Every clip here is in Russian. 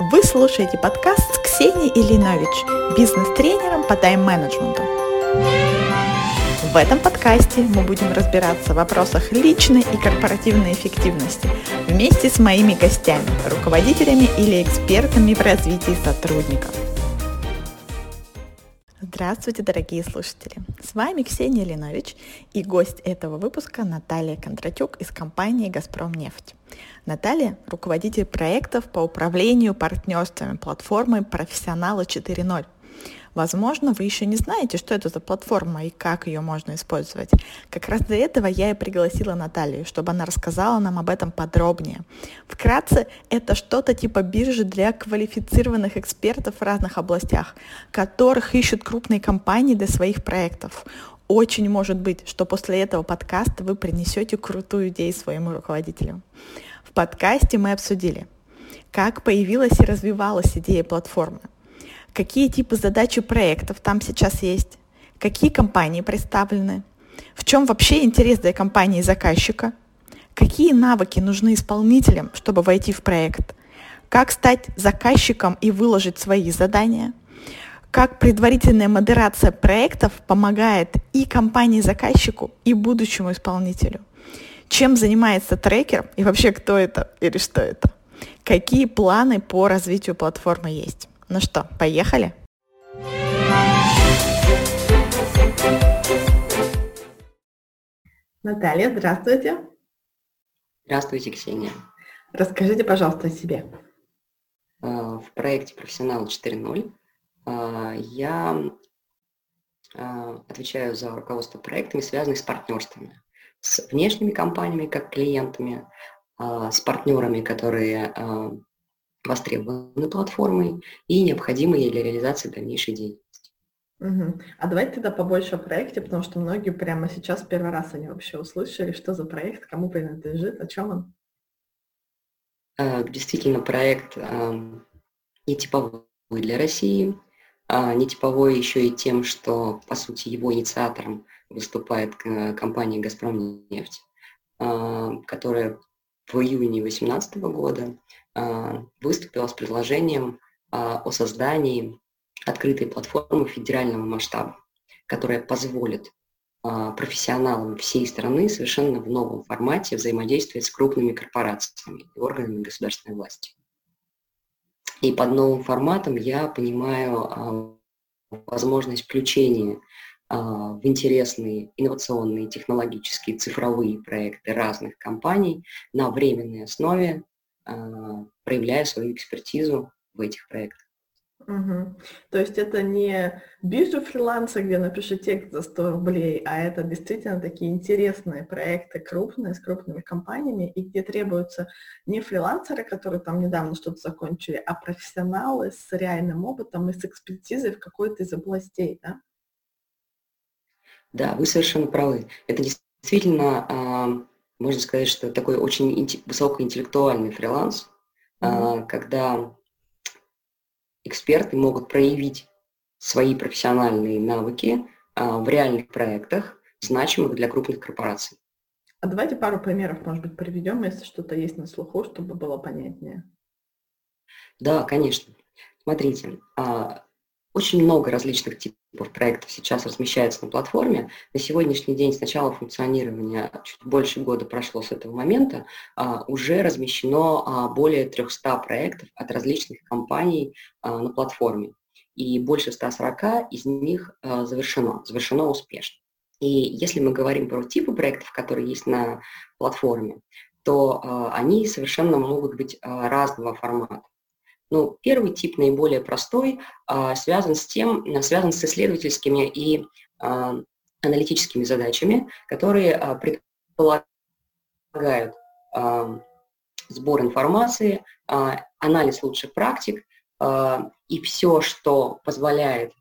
Вы слушаете подкаст с Ксенией Ильинович, бизнес-тренером по тайм-менеджменту. В этом подкасте мы будем разбираться в вопросах личной и корпоративной эффективности вместе с моими гостями, руководителями или экспертами в развитии сотрудников. Здравствуйте, дорогие слушатели! С вами Ксения Ленович и гость этого выпуска Наталья Кондратюк из компании «Газпром нефть». Наталья – руководитель проектов по управлению партнерствами платформы «Профессионалы 4.0». Возможно, вы еще не знаете, что это за платформа и как ее можно использовать. Как раз для этого я и пригласила Наталью, чтобы она рассказала нам об этом подробнее. Вкратце, это что-то типа биржи для квалифицированных экспертов в разных областях, которых ищут крупные компании для своих проектов. Очень может быть, что после этого подкаста вы принесете крутую идею своему руководителю. В подкасте мы обсудили, как появилась и развивалась идея платформы, какие типы задач и проектов там сейчас есть, какие компании представлены, в чем вообще интерес для компании заказчика, какие навыки нужны исполнителям, чтобы войти в проект, как стать заказчиком и выложить свои задания, как предварительная модерация проектов помогает и компании-заказчику, и будущему исполнителю, чем занимается трекер и вообще кто это или что это, какие планы по развитию платформы есть. Ну что, поехали? Наталья, здравствуйте. Здравствуйте, Ксения. Расскажите, пожалуйста, о себе. А, в проекте «Профессионал 4.0» а, я а, отвечаю за руководство проектами, связанными с партнерствами. С внешними компаниями, как клиентами, с партнерами, которые востребованы платформой и необходимые для реализации дальнейшей деятельности. Угу. А давайте тогда побольше о проекте, потому что многие прямо сейчас первый раз они вообще услышали, что за проект, кому принадлежит, о чем он. Э, действительно, проект эм, не типовой для России, а не типовой еще и тем, что, по сути, его инициатором выступает э, компания «Газпром нефть», э, которая в июне 2018 года выступила с предложением а, о создании открытой платформы федерального масштаба, которая позволит а, профессионалам всей страны совершенно в новом формате взаимодействовать с крупными корпорациями и органами государственной власти. И под новым форматом я понимаю возможность включения в интересные инновационные, технологические, цифровые проекты разных компаний на временной основе а, проявляя свою экспертизу в этих проектах. Угу. То есть это не биржа фриланса, где напиши текст за 100 рублей, а это действительно такие интересные проекты, крупные, с крупными компаниями, и где требуются не фрилансеры, которые там недавно что-то закончили, а профессионалы с реальным опытом и с экспертизой в какой-то из областей, да? Да, вы совершенно правы. Это действительно можно сказать, что такой очень высокоинтеллектуальный фриланс, mm-hmm. когда эксперты могут проявить свои профессиональные навыки а, в реальных проектах, значимых для крупных корпораций. А давайте пару примеров, может быть, приведем, если что-то есть на слуху, чтобы было понятнее. Да, конечно. Смотрите, а, очень много различных типов проектов сейчас размещается на платформе. На сегодняшний день с начала функционирования, чуть больше года прошло с этого момента, а, уже размещено а, более 300 проектов от различных компаний а, на платформе. И больше 140 из них завершено, завершено успешно. И если мы говорим про типы проектов, которые есть на платформе, то они совершенно могут быть разного формата. Ну, первый тип, наиболее простой, а, связан с тем, связан с исследовательскими и а, аналитическими задачами, которые а, предполагают сбор информации, анализ лучших практик и все, что позволяет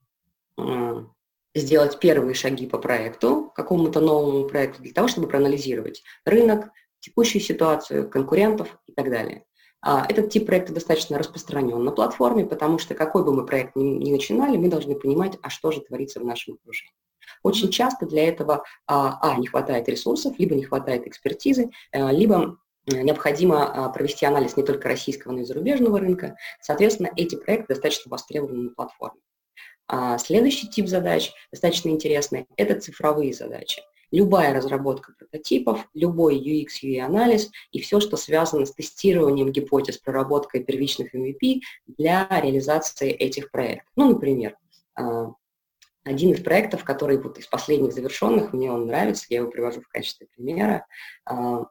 сделать первые шаги по проекту, какому-то новому проекту, для того, чтобы проанализировать рынок, текущую ситуацию, конкурентов и так далее. А, этот тип проекта достаточно распространен на платформе, потому что какой бы мы проект ни, ни начинали, мы должны понимать, а что же творится в нашем окружении. Очень часто для этого, а, а не хватает ресурсов, либо не хватает экспертизы, а, либо необходимо провести анализ не только российского, но и зарубежного рынка. Соответственно, эти проекты достаточно востребованы на платформе. А следующий тип задач, достаточно интересный, это цифровые задачи. Любая разработка прототипов, любой UX, UI-анализ и все, что связано с тестированием гипотез, проработкой первичных MVP для реализации этих проектов. Ну, например, а, один из проектов, который вот из последних завершенных, мне он нравится, я его привожу в качестве примера. А,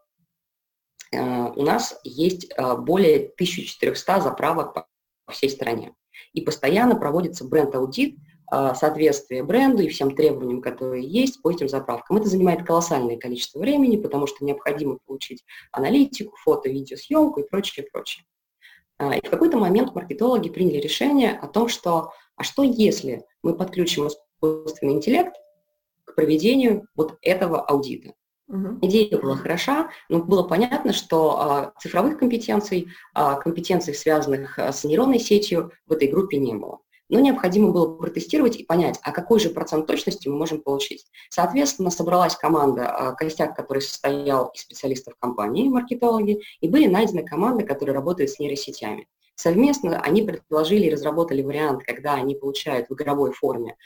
а, у нас есть более 1400 заправок по всей стране. И постоянно проводится бренд-аудит а, соответствия бренду и всем требованиям, которые есть по этим заправкам. Это занимает колоссальное количество времени, потому что необходимо получить аналитику, фото, видеосъемку и прочее, прочее. А, и в какой-то момент маркетологи приняли решение о том, что а что если мы подключим искусственный интеллект к проведению вот этого аудита? Угу. Идея была хороша, но было понятно, что а, цифровых компетенций, а, компетенций, связанных а, с нейронной сетью, в этой группе не было. Но необходимо было протестировать и понять, а какой же процент точности мы можем получить. Соответственно, собралась команда, а, костяк, который состоял из специалистов компании, маркетологи, и были найдены команды, которые работают с нейросетями. Совместно они предложили и разработали вариант, когда они получают в игровой форме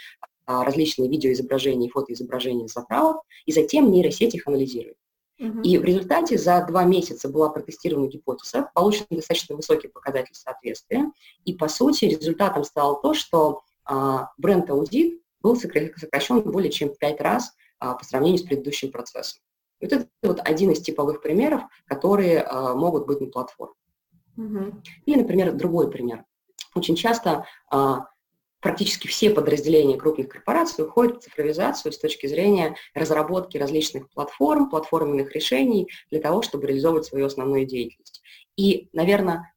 а, различные видеоизображения и фотоизображения заправок, и затем нейросеть их анализирует. И в результате за два месяца была протестирована гипотеза, получен достаточно высокий показатель соответствия, и по сути результатом стало то, что а, бренд-аудит был сокращен более чем в пять раз а, по сравнению с предыдущим процессом. Вот это вот один из типовых примеров, которые а, могут быть на платформе. Uh-huh. Или, например, другой пример. Очень часто а, практически все подразделения крупных корпораций уходят в цифровизацию с точки зрения разработки различных платформ, платформенных решений для того, чтобы реализовывать свою основную деятельность. И, наверное,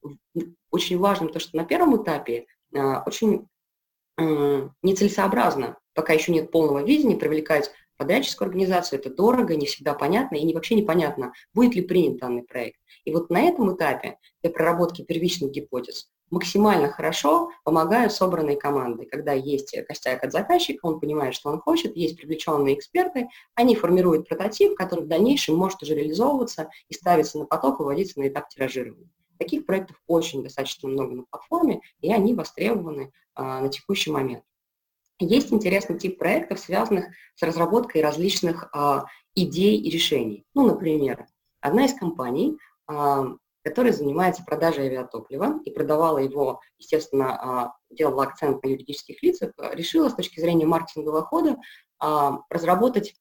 очень важно то, что на первом этапе а, очень нецелесообразно, пока еще нет полного видения, привлекать подрядческую организацию, это дорого, не всегда понятно, и вообще непонятно, будет ли принят данный проект. И вот на этом этапе для проработки первичных гипотез максимально хорошо помогают собранные команды. Когда есть костяк от заказчика, он понимает, что он хочет, есть привлеченные эксперты, они формируют прототип, который в дальнейшем может уже реализовываться и ставиться на поток, выводиться на этап тиражирования. Таких проектов очень достаточно много на платформе, и они востребованы а, на текущий момент. Есть интересный тип проектов, связанных с разработкой различных а, идей и решений. Ну, например, одна из компаний а, которая занимается продажей авиатоплива и продавала его, естественно, а, делала акцент на юридических лицах, решила с точки зрения маркетингового хода а, разработать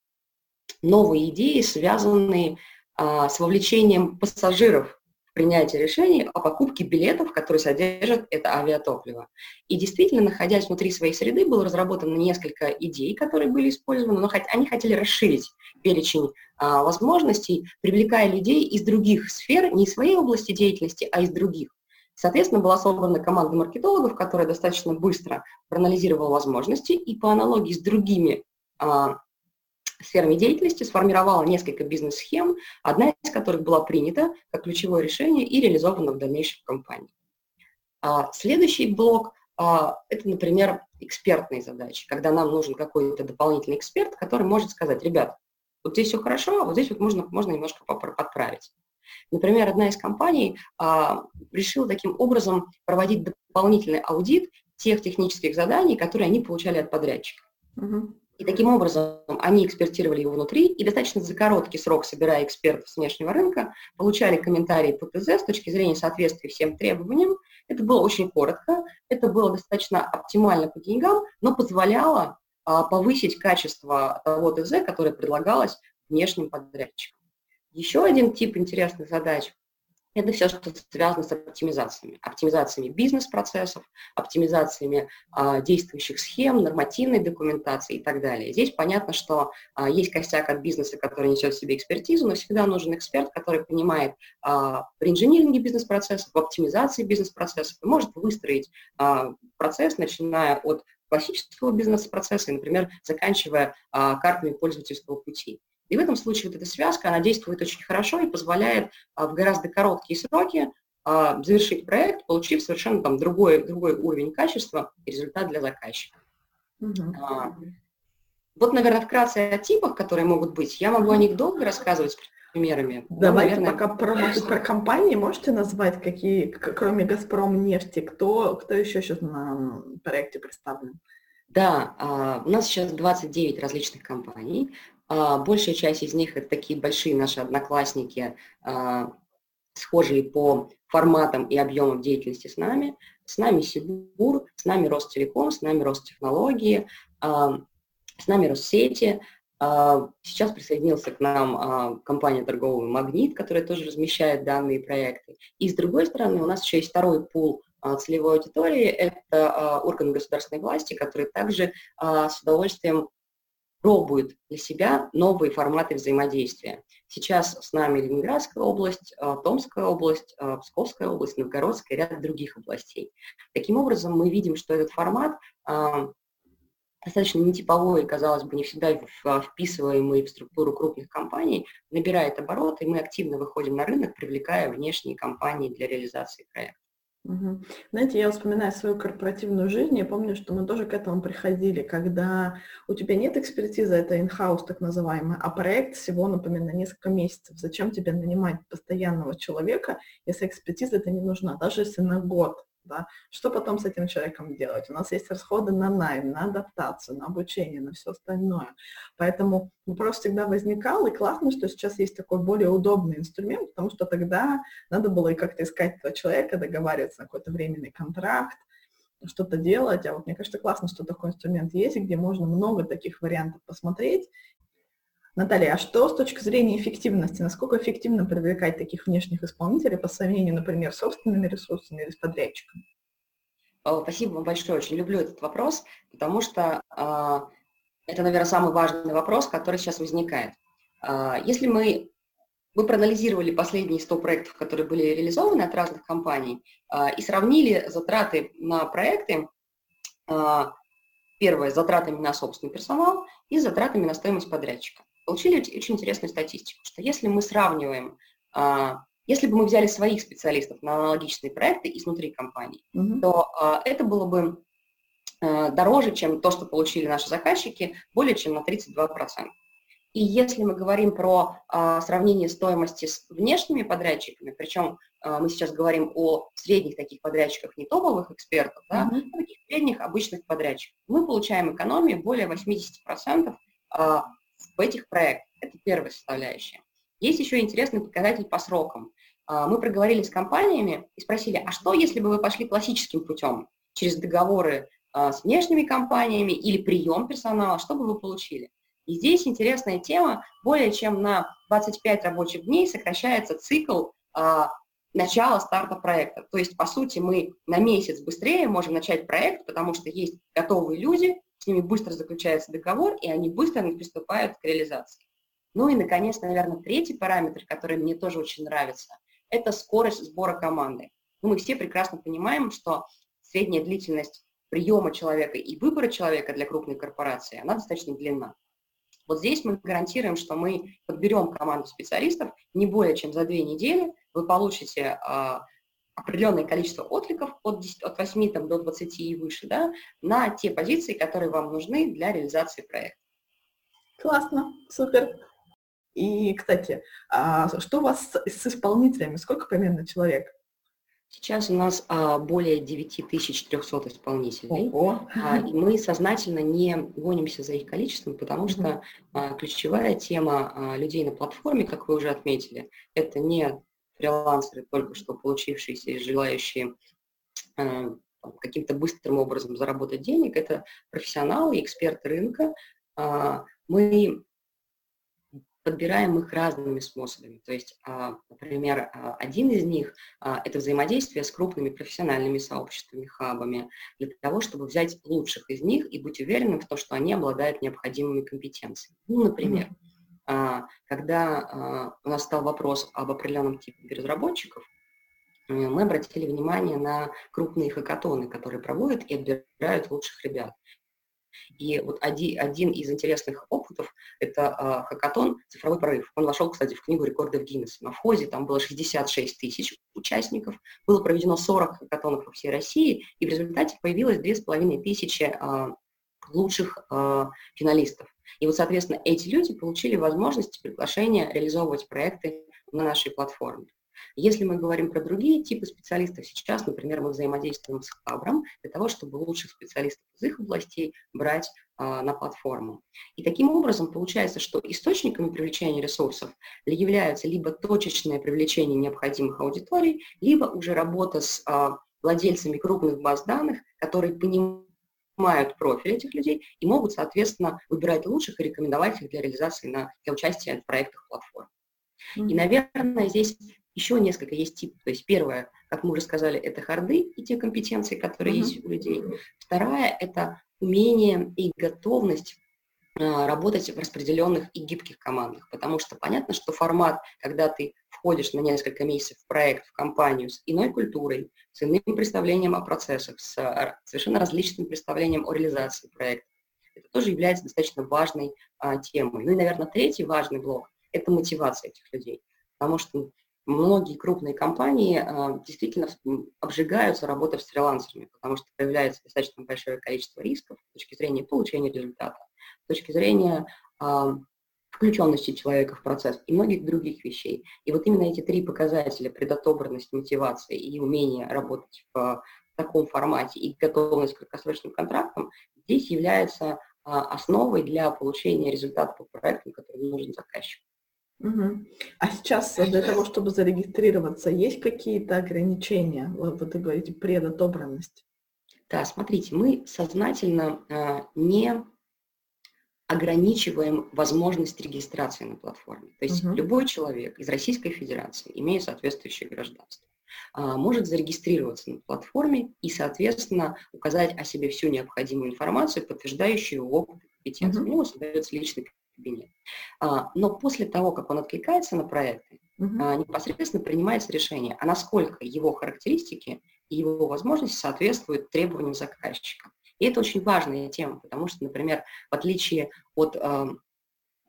новые идеи, связанные а, с вовлечением пассажиров принятия решений о покупке билетов, которые содержат это авиатопливо. И действительно, находясь внутри своей среды, было разработано несколько идей, которые были использованы, но они хотели расширить перечень а, возможностей, привлекая людей из других сфер, не из своей области деятельности, а из других. Соответственно, была собрана команда маркетологов, которая достаточно быстро проанализировала возможности и по аналогии с другими а, сферами деятельности сформировала несколько бизнес-схем, одна из которых была принята как ключевое решение и реализована в дальнейшем в компании. А следующий блок а, – это, например, экспертные задачи, когда нам нужен какой-то дополнительный эксперт, который может сказать, ребят, вот здесь все хорошо, а вот здесь вот можно, можно немножко подправить. Например, одна из компаний а, решила таким образом проводить дополнительный аудит тех технических заданий, которые они получали от подрядчика. Uh-huh. И таким образом они экспертировали его внутри и достаточно за короткий срок, собирая экспертов с внешнего рынка, получали комментарии по ТЗ с точки зрения соответствия всем требованиям. Это было очень коротко, это было достаточно оптимально по деньгам, но позволяло а, повысить качество того ТЗ, которое предлагалось внешним подрядчикам. Еще один тип интересных задач это все, что связано с оптимизациями. Оптимизациями бизнес-процессов, оптимизациями а, действующих схем, нормативной документации и так далее. Здесь понятно, что а, есть костяк от бизнеса, который несет в себе экспертизу, но всегда нужен эксперт, который понимает а, при инжиниринге бизнес-процессов, в оптимизации бизнес-процессов и может выстроить а, процесс, начиная от классического бизнес-процесса, например, заканчивая а, картами пользовательского пути. И в этом случае вот эта связка, она действует очень хорошо и позволяет а, в гораздо короткие сроки а, завершить проект, получив совершенно там другой, другой уровень качества и результат для заказчика. А, вот, наверное, вкратце о типах, которые могут быть. Я могу о них долго рассказывать. мерами. Давайте ну, наверное... пока про, про компании можете назвать, какие, кроме «Газпром» нефти, кто, кто еще сейчас на проекте представлен? Да, у нас сейчас 29 различных компаний. А, большая часть из них это такие большие наши одноклассники, а, схожие по форматам и объемам деятельности с нами. С нами Сибур, с нами Ростелеком, с нами Ростехнологии, с нами Россети. Сейчас присоединился к нам компания торговый «Магнит», которая тоже размещает данные проекты. И с другой стороны, у нас еще есть второй пул целевой аудитории – это органы государственной власти, которые также с удовольствием пробуют для себя новые форматы взаимодействия. Сейчас с нами Ленинградская область, а, Томская область, а, Псковская область, Новгородская и ряд других областей. Таким образом, мы видим, что этот формат а, достаточно нетиповой, казалось бы, не всегда вписываемый в структуру крупных компаний, набирает обороты, и мы активно выходим на рынок, привлекая внешние компании для реализации проекта. Угу. Знаете, я вспоминаю свою корпоративную жизнь, я помню, что мы тоже к этому приходили, когда у тебя нет экспертизы, это in-house так называемый, а проект всего, например, на несколько месяцев. Зачем тебе нанимать постоянного человека, если экспертиза это не нужна, даже если на год? Да, что потом с этим человеком делать? У нас есть расходы на найм, на адаптацию, на обучение, на все остальное. Поэтому вопрос всегда возникал, и классно, что сейчас есть такой более удобный инструмент, потому что тогда надо было и как-то искать этого человека, договариваться на какой-то временный контракт, что-то делать, а вот мне кажется классно, что такой инструмент есть, где можно много таких вариантов посмотреть Наталья, а что с точки зрения эффективности? Насколько эффективно привлекать таких внешних исполнителей по сравнению, например, с собственными ресурсами или с подрядчиком? Спасибо вам большое. Очень люблю этот вопрос, потому что э, это, наверное, самый важный вопрос, который сейчас возникает. Э, если мы, мы проанализировали последние 100 проектов, которые были реализованы от разных компаний, э, и сравнили затраты на проекты, первое, затратами на собственный персонал и затратами на стоимость подрядчика получили очень интересную статистику, что если мы сравниваем, а, если бы мы взяли своих специалистов на аналогичные проекты изнутри компании, mm-hmm. то а, это было бы а, дороже, чем то, что получили наши заказчики, более чем на 32%. И если мы говорим про а, сравнение стоимости с внешними подрядчиками, причем а, мы сейчас говорим о средних таких подрядчиках, не топовых экспертов, да, mm-hmm. а таких средних обычных подрядчиков, мы получаем экономию более 80% а, в этих проектах. Это первая составляющая. Есть еще интересный показатель по срокам. А, мы проговорили с компаниями и спросили, а что, если бы вы пошли классическим путем, через договоры а, с внешними компаниями или прием персонала, что бы вы получили? И здесь интересная тема, более чем на 25 рабочих дней сокращается цикл а, начала старта проекта. То есть, по сути, мы на месяц быстрее можем начать проект, потому что есть готовые люди, с ними быстро заключается договор, и они быстро приступают к реализации. Ну и, наконец, наверное, третий параметр, который мне тоже очень нравится, это скорость сбора команды. Ну, мы все прекрасно понимаем, что средняя длительность приема человека и выбора человека для крупной корпорации, она достаточно длинна. Вот здесь мы гарантируем, что мы подберем команду специалистов не более чем за две недели, вы получите а, определенное количество откликов от, 10, от 8 там, до 20 и выше, да, на те позиции, которые вам нужны для реализации проекта. Классно, супер. И, кстати, а что у вас с, с исполнителями? Сколько примерно человек? Сейчас у нас а, более 9300 исполнителей, а, и мы сознательно не гонимся за их количеством, потому что а, ключевая тема а, людей на платформе, как вы уже отметили, это не фрилансеры, только что получившиеся и желающие э, каким-то быстрым образом заработать денег, это профессионалы, эксперты рынка. Э, мы подбираем их разными способами. То есть, э, например, э, один из них это взаимодействие с крупными профессиональными сообществами, хабами, для того, чтобы взять лучших из них и быть уверенным в том, что они обладают необходимыми компетенциями. Ну, например, mm-hmm а, когда а, у нас стал вопрос об определенном типе разработчиков, э, мы обратили внимание на крупные хакатоны, которые проводят и отбирают лучших ребят. И вот один, один из интересных опытов – это э, хакатон «Цифровой прорыв». Он вошел, кстати, в книгу рекордов Гиннесса. На входе там было 66 тысяч участников, было проведено 40 хакатонов по всей России, и в результате появилось 2500 э, лучших э, финалистов. И вот, соответственно, эти люди получили возможность приглашения реализовывать проекты на нашей платформе. Если мы говорим про другие типы специалистов, сейчас, например, мы взаимодействуем с Хабром для того, чтобы лучших специалистов из их областей брать а, на платформу. И таким образом получается, что источниками привлечения ресурсов являются либо точечное привлечение необходимых аудиторий, либо уже работа с а, владельцами крупных баз данных, которые понимают профиль этих людей и могут, соответственно, выбирать лучших и рекомендовать их для реализации на, для участия в проектах платформ. Mm-hmm. И, наверное, здесь еще несколько есть типов. То есть первое, как мы уже сказали, это харды и те компетенции, которые mm-hmm. есть у людей. Вторая – это умение и готовность работать в распределенных и гибких командах, потому что понятно, что формат, когда ты входишь на несколько месяцев в проект, в компанию с иной культурой, с иным представлением о процессах, с совершенно различным представлением о реализации проекта, это тоже является достаточно важной а, темой. Ну и, наверное, третий важный блок – это мотивация этих людей, потому что многие крупные компании а, действительно обжигаются работой с фрилансерами, потому что появляется достаточно большое количество рисков с точки зрения получения результата, точки зрения а, включенности человека в процесс и многих других вещей. И вот именно эти три показателя, предотобранность, мотивация и умение работать в таком формате и готовность к краткосрочным контрактам, здесь является а, основой для получения результата по проектам, который нужен заказчику. Угу. А сейчас для того, чтобы зарегистрироваться, есть какие-то ограничения? Вот вы говорите, предотобранность. Да, смотрите, мы сознательно э, не ограничиваем возможность регистрации на платформе. То есть угу. любой человек из Российской Федерации, имея соответствующее гражданство, э, может зарегистрироваться на платформе и, соответственно, указать о себе всю необходимую информацию, подтверждающую и компетенцию. Угу. У него создается личный кабинет. А, но после того, как он откликается на проекты, угу. непосредственно принимается решение, а насколько его характеристики и его возможности соответствуют требованиям заказчика. И это очень важная тема, потому что, например, в отличие от э,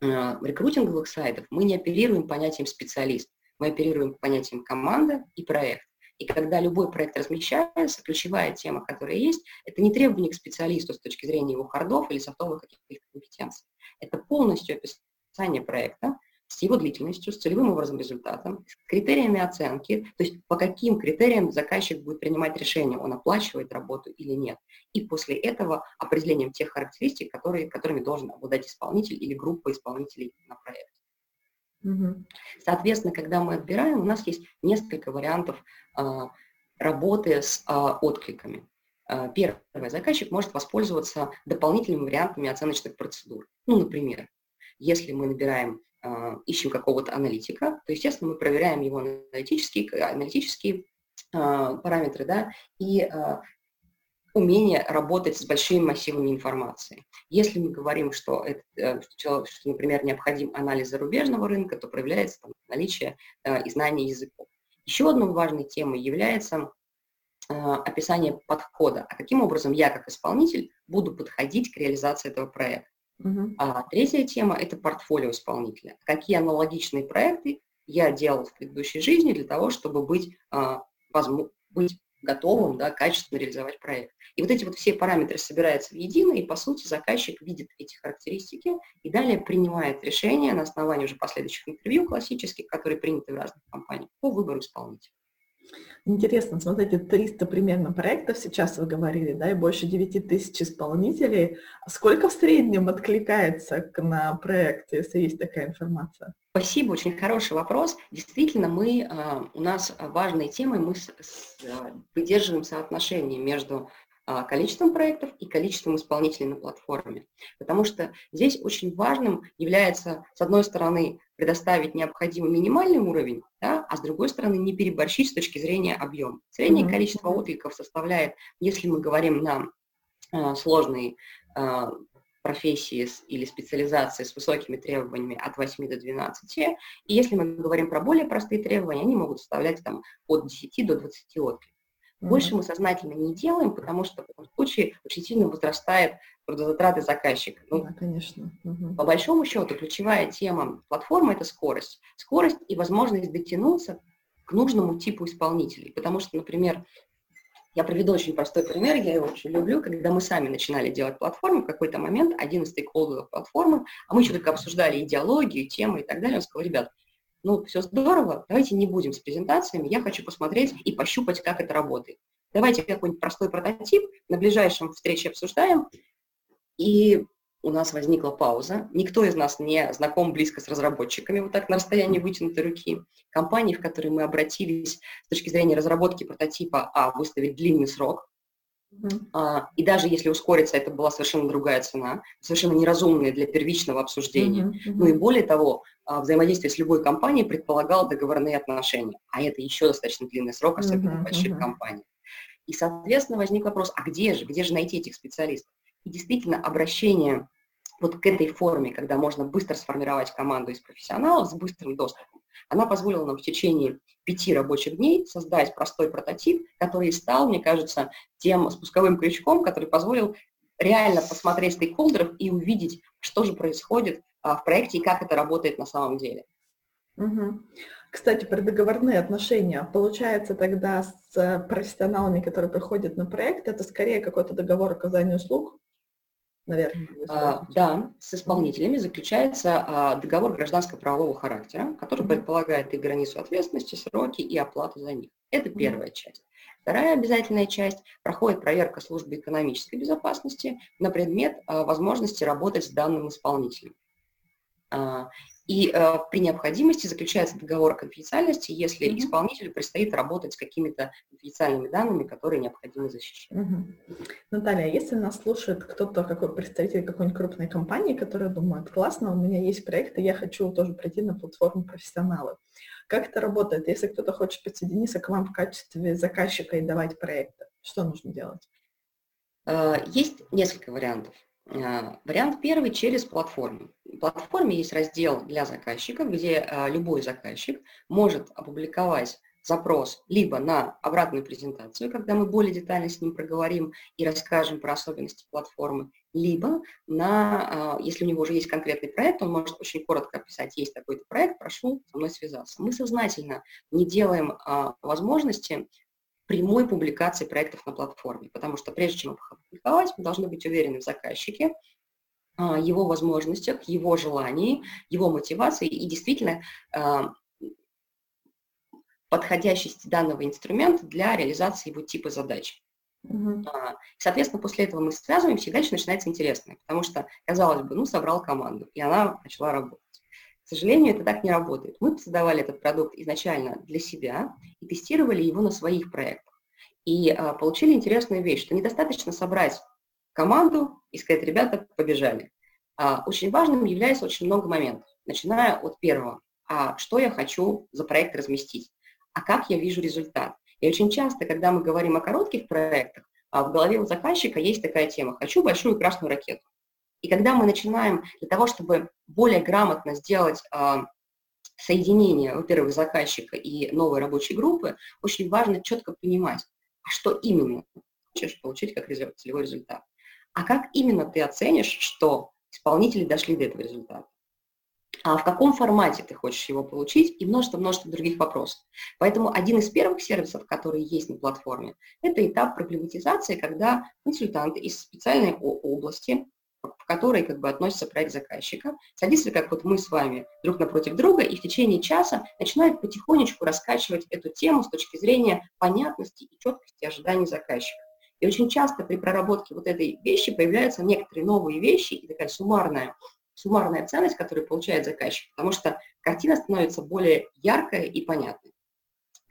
э, рекрутинговых сайтов, мы не оперируем понятием специалист, мы оперируем понятием команда и проект. И когда любой проект размещается, ключевая тема, которая есть, это не требование к специалисту с точки зрения его хардов или софтовых каких-то компетенций. Это полностью описание проекта с его длительностью, с целевым образом результатом, с критериями оценки, то есть по каким критериям заказчик будет принимать решение, он оплачивает работу или нет. И после этого определением тех характеристик, которые, которыми должен обладать исполнитель или группа исполнителей на проект. Угу. Соответственно, когда мы отбираем, у нас есть несколько вариантов э, работы с э, откликами. Э, первый заказчик может воспользоваться дополнительными вариантами оценочных процедур. Ну, например, если мы набираем, ищем какого-то аналитика, то, естественно, мы проверяем его аналитические, аналитические э, параметры, да, и умение работать с большими массивами информации. Если мы говорим, что, это, что, что например, необходим анализ зарубежного рынка, то проявляется там, наличие э, и знание языков. Еще одной важной темой является Э, описание подхода, а каким образом я как исполнитель буду подходить к реализации этого проекта. А третья тема – это портфолио исполнителя. Какие аналогичные проекты я делал в предыдущей жизни для того, чтобы быть, а, возможно, быть готовым да, качественно реализовать проект. И вот эти вот все параметры собираются в едино, и по сути заказчик видит эти характеристики и далее принимает решение на основании уже последующих интервью классических, которые приняты в разных компаниях, по выбору исполнителя. Интересно, смотрите, 300 примерно проектов сейчас вы говорили, да, и больше 9 тысяч исполнителей. Сколько в среднем откликается на проект, если есть такая информация? Спасибо, очень хороший вопрос. Действительно, мы, а, у нас важной темой мы выдерживаем соотношение между количеством проектов и количеством исполнителей на платформе. Потому что здесь очень важным является, с одной стороны, предоставить необходимый минимальный уровень, да, а с другой стороны не переборщить с точки зрения объема. Среднее mm-hmm. количество откликов составляет, если мы говорим на э, сложные э, профессии с, или специализации с высокими требованиями от 8 до 12, и если мы говорим про более простые требования, они могут составлять там, от 10 до 20 откликов. Больше мы сознательно не делаем, потому что в этом случае очень сильно возрастает трудозатраты заказчика. Ну, да, конечно. Угу. По большому счету, ключевая тема платформы – это скорость. Скорость и возможность дотянуться к нужному типу исполнителей. Потому что, например, Я приведу очень простой пример, я его очень люблю, когда мы сами начинали делать платформу, в какой-то момент один из стейкхолдеров платформы, а мы еще только обсуждали идеологию, темы и так далее, он сказал, ребят, ну, все здорово, давайте не будем с презентациями, я хочу посмотреть и пощупать, как это работает. Давайте какой-нибудь простой прототип на ближайшем встрече обсуждаем, и у нас возникла пауза. Никто из нас не знаком близко с разработчиками, вот так на расстоянии вытянутой руки. Компании, в которые мы обратились с точки зрения разработки прототипа, а, выставить длинный срок, Uh-huh. А, и даже если ускориться, это была совершенно другая цена, совершенно неразумная для первичного обсуждения. Uh-huh. Uh-huh. Ну и более того, а, взаимодействие с любой компанией предполагало договорные отношения, а это еще достаточно длинный срок, особенно uh-huh. в больших uh-huh. компаниях. И, соответственно, возник вопрос, а где же, где же найти этих специалистов? И действительно, обращение вот к этой форме, когда можно быстро сформировать команду из профессионалов с быстрым доступом, она позволила нам в течение пяти рабочих дней создать простой прототип, который стал, мне кажется, тем спусковым крючком, который позволил реально посмотреть стейкхолдеров и увидеть, что же происходит а, в проекте и как это работает на самом деле. Угу. Кстати, про договорные отношения. Получается тогда с профессионалами, которые приходят на проект, это скорее какой-то договор оказания услуг, наверное. А, да, с исполнителями заключается а, договор гражданско-правового характера, который mm-hmm. предполагает и границу ответственности, сроки и оплату за них. Это mm-hmm. первая часть. Вторая обязательная часть проходит проверка службы экономической безопасности на предмет а, возможности работать с данным исполнителем. А, и э, при необходимости заключается договор о конфиденциальности, если mm-hmm. исполнителю предстоит работать с какими-то конфиденциальными данными, которые необходимо защищать. Mm-hmm. Наталья, если нас слушает кто-то, какой представитель какой-нибудь крупной компании, который думает, классно, у меня есть проект, и я хочу тоже прийти на платформу профессионалов. Как это работает, если кто-то хочет присоединиться к вам в качестве заказчика и давать проекты? Что нужно делать? Э, есть несколько вариантов. Э, вариант первый через платформу. В платформе есть раздел для заказчиков, где э, любой заказчик может опубликовать запрос либо на обратную презентацию, когда мы более детально с ним проговорим и расскажем про особенности платформы, либо на, э, если у него уже есть конкретный проект, он может очень коротко описать, есть такой-то проект, прошу со мной связаться. Мы сознательно не делаем возможности прямой публикации проектов на платформе, потому что прежде чем их опубликовать, мы должны быть уверены в заказчике, а, его возможностях, его желании, его мотивации и действительно а, подходящести данного инструмента для реализации его типа задач. Uh-huh. Соответственно, после этого мы связываемся, и дальше начинается интересное, потому что, казалось бы, ну, собрал команду, и она начала работать. К сожалению, это так не работает. Мы создавали этот продукт изначально для себя и тестировали его на своих проектах. И а, получили интересную вещь, что недостаточно собрать команду и сказать, ребята, побежали. А, очень важным является очень много моментов, начиная от первого. А что я хочу за проект разместить? А как я вижу результат? И очень часто, когда мы говорим о коротких проектах, а, в голове у заказчика есть такая тема «хочу большую красную ракету». И когда мы начинаем для того, чтобы более грамотно сделать э, соединение, во-первых, заказчика и новой рабочей группы, очень важно четко понимать, а что именно хочешь получить как целевой результат. А как именно ты оценишь, что исполнители дошли до этого результата? А в каком формате ты хочешь его получить и множество-множество других вопросов. Поэтому один из первых сервисов, которые есть на платформе, это этап проблематизации, когда консультанты из специальной области в которой как бы относится проект заказчика, садится, как вот мы с вами, друг напротив друга, и в течение часа начинает потихонечку раскачивать эту тему с точки зрения понятности и четкости ожиданий заказчика. И очень часто при проработке вот этой вещи появляются некоторые новые вещи и такая суммарная, суммарная ценность, которую получает заказчик, потому что картина становится более яркая и понятной.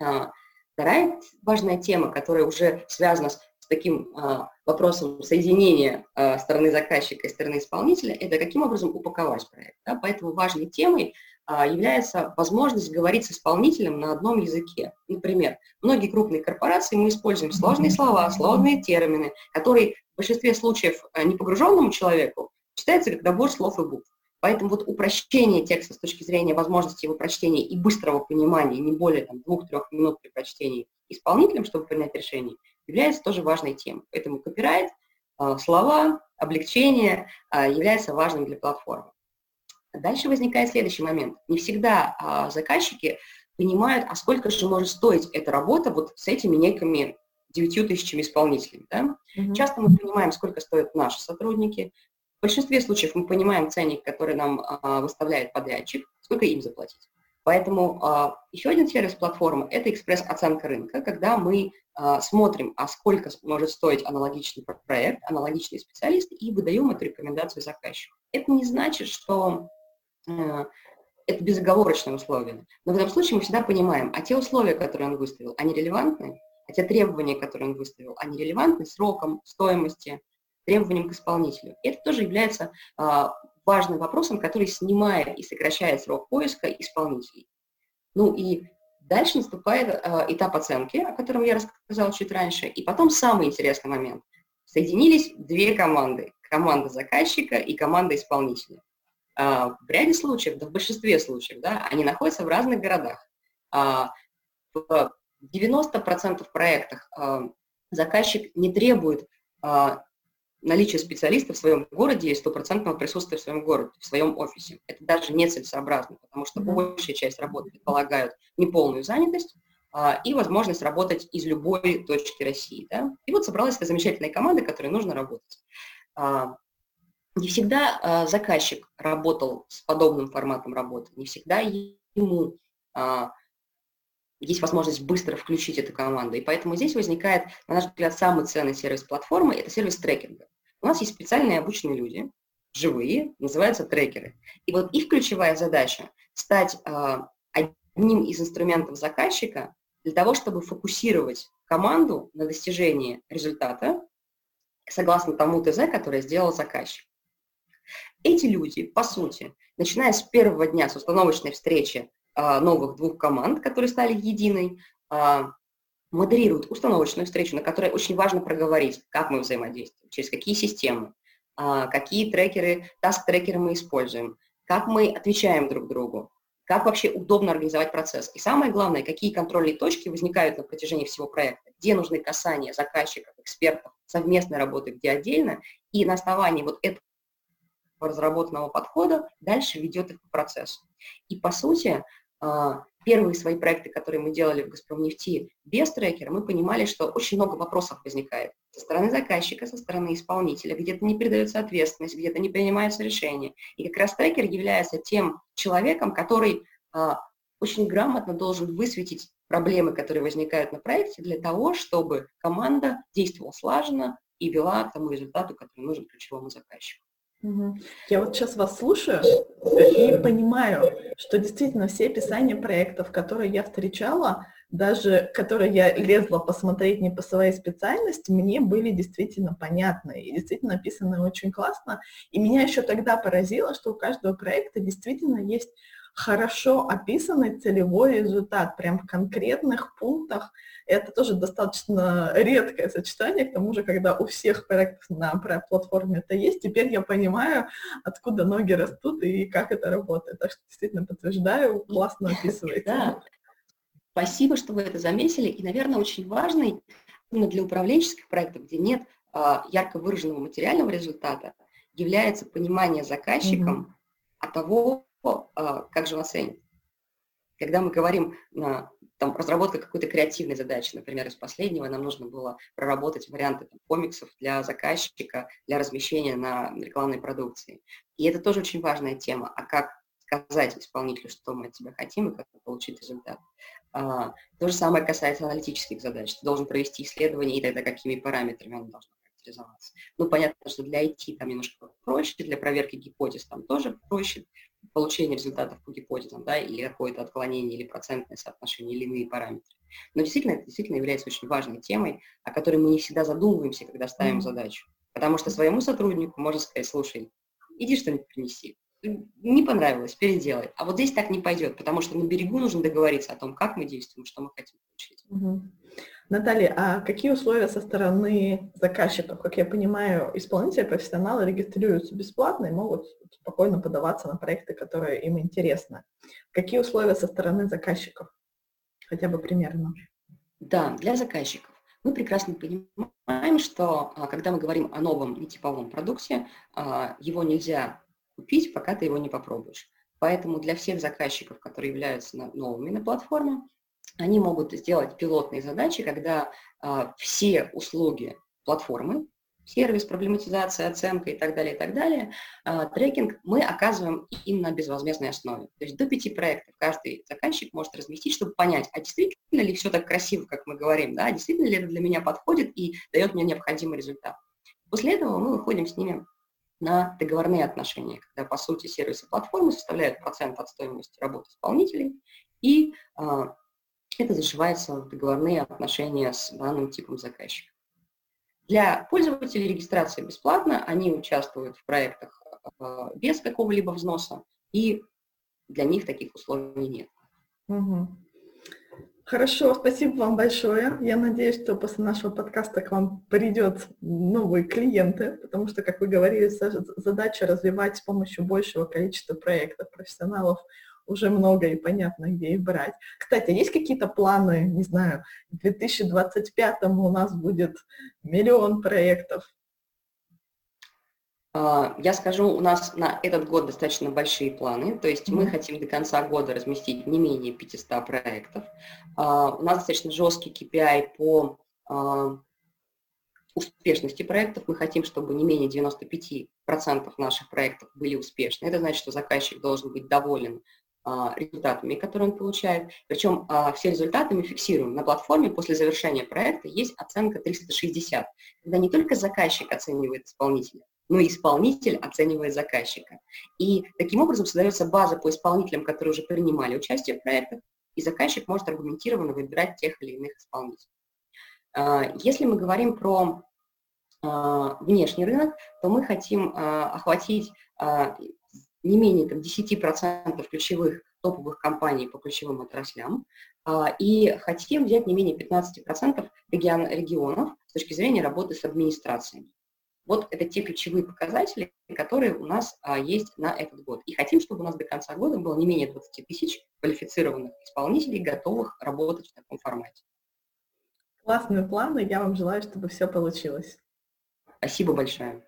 А, вторая важная тема, которая уже связана с таким а, вопросом соединения а, стороны заказчика и стороны исполнителя, это каким образом упаковать проект. Да? Поэтому важной темой а, является возможность говорить с исполнителем на одном языке. Например, многие крупные корпорации мы используем сложные слова, сложные термины, которые в большинстве случаев а, непогруженному человеку читается как набор слов и букв. Поэтому вот упрощение текста с точки зрения возможности его прочтения и быстрого понимания, не более двух-трех минут при прочтении исполнителем, чтобы принять решение, является тоже важной темой. Поэтому копирайт, а, слова, облегчение а, является важным для платформы. Дальше возникает следующий момент. Не всегда а, заказчики понимают, а сколько же может стоить эта работа вот с этими некими 9 тысячами исполнителей. Да? Mm-hmm. Часто мы понимаем, сколько стоят наши сотрудники. В большинстве случаев мы понимаем ценник, который нам а, выставляет подрядчик, сколько им заплатить. Поэтому а, еще один сервис платформы – это экспресс-оценка рынка, когда мы а, смотрим, а сколько может стоить аналогичный проект, аналогичный специалист, и выдаем эту рекомендацию заказчику. Это не значит, что а, это безоговорочное условие. Но в этом случае мы всегда понимаем, а те условия, которые он выставил, они релевантны, а те требования, которые он выставил, они релевантны сроком, стоимости, требованиям к исполнителю. Это тоже является а, важным вопросом, который снимает и сокращает срок поиска исполнителей. Ну и дальше наступает э, этап оценки, о котором я рассказала чуть раньше, и потом самый интересный момент. Соединились две команды. Команда заказчика и команда исполнителя. Э, в ряде случаев, да в большинстве случаев, да, они находятся в разных городах. Э, в 90% проектах заказчик не требует наличие специалиста в своем городе и стопроцентного присутствия в своем городе, в своем офисе. Это даже нецелесообразно, потому что большая часть работы предполагают неполную занятость а, и возможность работать из любой точки России. Да? И вот собралась эта замечательная команда, которой нужно работать. А, не всегда а, заказчик работал с подобным форматом работы, не всегда ему а, есть возможность быстро включить эту команду. И поэтому здесь возникает, на наш взгляд, самый ценный сервис платформы – это сервис трекинга. У нас есть специальные обученные люди, живые, называются трекеры. И вот их ключевая задача – стать э, одним из инструментов заказчика для того, чтобы фокусировать команду на достижении результата согласно тому ТЗ, которое сделал заказчик. Эти люди, по сути, начиная с первого дня с установочной встречи а, новых двух команд, которые стали единой, а, модерируют установочную встречу, на которой очень важно проговорить, как мы взаимодействуем, через какие системы, а, какие трекеры, таск-трекеры мы используем, как мы отвечаем друг другу, как вообще удобно организовать процесс. И самое главное, какие контрольные точки возникают на протяжении всего проекта, где нужны касания заказчиков, экспертов, совместной работы, где отдельно, и на основании вот этого разработанного подхода дальше ведет их по процессу. И по сути, а, первые свои проекты, которые мы делали в «Газпромнефти» без трекера, мы понимали, что очень много вопросов возникает со стороны заказчика, со стороны исполнителя, где-то не передается ответственность, где-то не принимаются решения. И как раз трекер является тем человеком, который а, очень грамотно должен высветить проблемы, которые возникают на проекте, для того, чтобы команда действовала слаженно и вела к тому результату, который нужен ключевому заказчику. Я вот сейчас вас слушаю и понимаю, что действительно все описания проектов, которые я встречала, даже которые я лезла посмотреть не по своей специальности, мне были действительно понятны и действительно написаны очень классно. И меня еще тогда поразило, что у каждого проекта действительно есть хорошо описанный целевой результат, прям в конкретных пунктах. Это тоже достаточно редкое сочетание, к тому же, когда у всех проектов на платформе это есть, теперь я понимаю, откуда ноги растут и как это работает. Так что действительно подтверждаю, классно описываете. Да. Спасибо, что вы это заметили. И, наверное, очень важный именно для управленческих проектов, где нет а, ярко выраженного материального результата, является понимание заказчиком mm-hmm. от того, а, как же он оценит. Когда мы говорим, там, разработка какой-то креативной задачи, например, из последнего нам нужно было проработать варианты там, комиксов для заказчика, для размещения на рекламной продукции. И это тоже очень важная тема. А как сказать исполнителю, что мы от тебя хотим и как получить результат. А, то же самое касается аналитических задач. Ты должен провести исследование, и тогда какими параметрами оно должно характеризоваться. Ну, понятно, что для IT там немножко проще, для проверки гипотез там тоже проще, получения результатов по гипотезам, да, или какое-то отклонение, или процентное соотношение, или иные параметры. Но действительно, это действительно является очень важной темой, о которой мы не всегда задумываемся, когда ставим mm-hmm. задачу. Потому что своему сотруднику можно сказать, слушай, иди что-нибудь принеси. Не понравилось, переделай. А вот здесь так не пойдет, потому что на берегу нужно договориться о том, как мы действуем, что мы хотим получить. Mm-hmm. Наталья, а какие условия со стороны заказчиков? Как я понимаю, исполнители, профессионалы регистрируются бесплатно и могут спокойно подаваться на проекты, которые им интересны. Какие условия со стороны заказчиков? Хотя бы примерно. Да, для заказчиков. Мы прекрасно понимаем, что а, когда мы говорим о новом нетиповом продукте, а, его нельзя купить, пока ты его не попробуешь. Поэтому для всех заказчиков, которые являются новыми на платформе, они могут сделать пилотные задачи, когда а, все услуги платформы, сервис, проблематизация, оценка и так далее, и так далее, а, трекинг мы оказываем им на безвозмездной основе. То есть до пяти проектов каждый заказчик может разместить, чтобы понять, а действительно ли все так красиво, как мы говорим, да, действительно ли это для меня подходит и дает мне необходимый результат. После этого мы выходим с ними на договорные отношения, когда, по сути, сервисы платформы составляют процент от стоимости работы исполнителей, и а, это зашивается в договорные отношения с данным типом заказчика. Для пользователей регистрация бесплатна, они участвуют в проектах а, без какого-либо взноса, и для них таких условий нет. Угу. Хорошо, спасибо вам большое. Я надеюсь, что после нашего подкаста к вам придет новые клиенты, потому что, как вы говорили, задача развивать с помощью большего количества проектов профессионалов уже много и понятно, где их брать. Кстати, есть какие-то планы, не знаю, в 2025 у нас будет миллион проектов, а, я скажу, у нас на этот год достаточно большие планы, то есть мы хотим до конца года разместить не менее 500 проектов. А, у нас достаточно жесткий KPI по а, успешности проектов. Мы хотим, чтобы не менее 95% наших проектов были успешны. Это значит, что заказчик должен быть доволен результатами, которые он получает. Причем все результаты мы фиксируем на платформе после завершения проекта. Есть оценка 360, когда не только заказчик оценивает исполнителя, но исполнитель оценивает заказчика. И таким образом создается база по исполнителям, которые уже принимали участие в проектах, и заказчик может аргументированно выбирать тех или иных исполнителей. А, если мы говорим про а, внешний рынок, то мы хотим а, охватить не менее там, 10% ключевых топовых компаний по ключевым отраслям, и хотим взять не менее 15% регион, регионов с точки зрения работы с администрациями. Вот это те ключевые показатели, которые у нас а, есть на этот год. И хотим, чтобы у нас до конца года было не менее 20 тысяч квалифицированных исполнителей, готовых работать в таком формате. Классные планы. Я вам желаю, чтобы все получилось. Спасибо большое.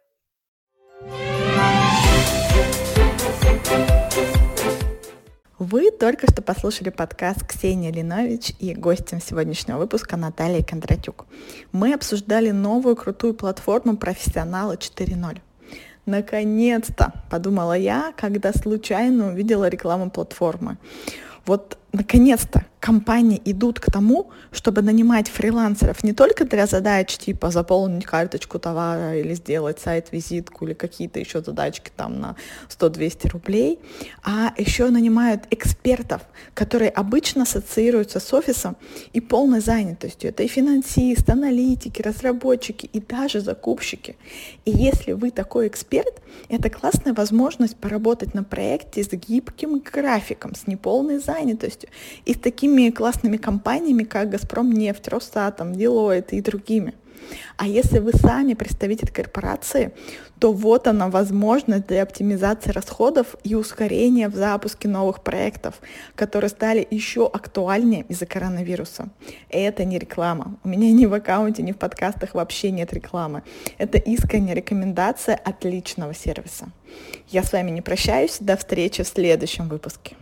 Вы только что послушали подкаст Ксении Линович и гостем сегодняшнего выпуска Наталья Кондратюк. Мы обсуждали новую крутую платформу «Профессионалы 4.0». Наконец-то, подумала я, когда случайно увидела рекламу платформы. Вот наконец-то компании идут к тому, чтобы нанимать фрилансеров не только для задач типа заполнить карточку товара или сделать сайт-визитку или какие-то еще задачки там на 100-200 рублей, а еще нанимают экспертов, которые обычно ассоциируются с офисом и полной занятостью. Это и финансисты, аналитики, разработчики и даже закупщики. И если вы такой эксперт, это классная возможность поработать на проекте с гибким графиком, с неполной занятостью и с такими такими классными компаниями, как «Газпром нефть», «Росатом», «Делойт» и другими. А если вы сами представитель корпорации, то вот она возможность для оптимизации расходов и ускорения в запуске новых проектов, которые стали еще актуальнее из-за коронавируса. Это не реклама. У меня ни в аккаунте, ни в подкастах вообще нет рекламы. Это искренняя рекомендация отличного сервиса. Я с вами не прощаюсь. До встречи в следующем выпуске.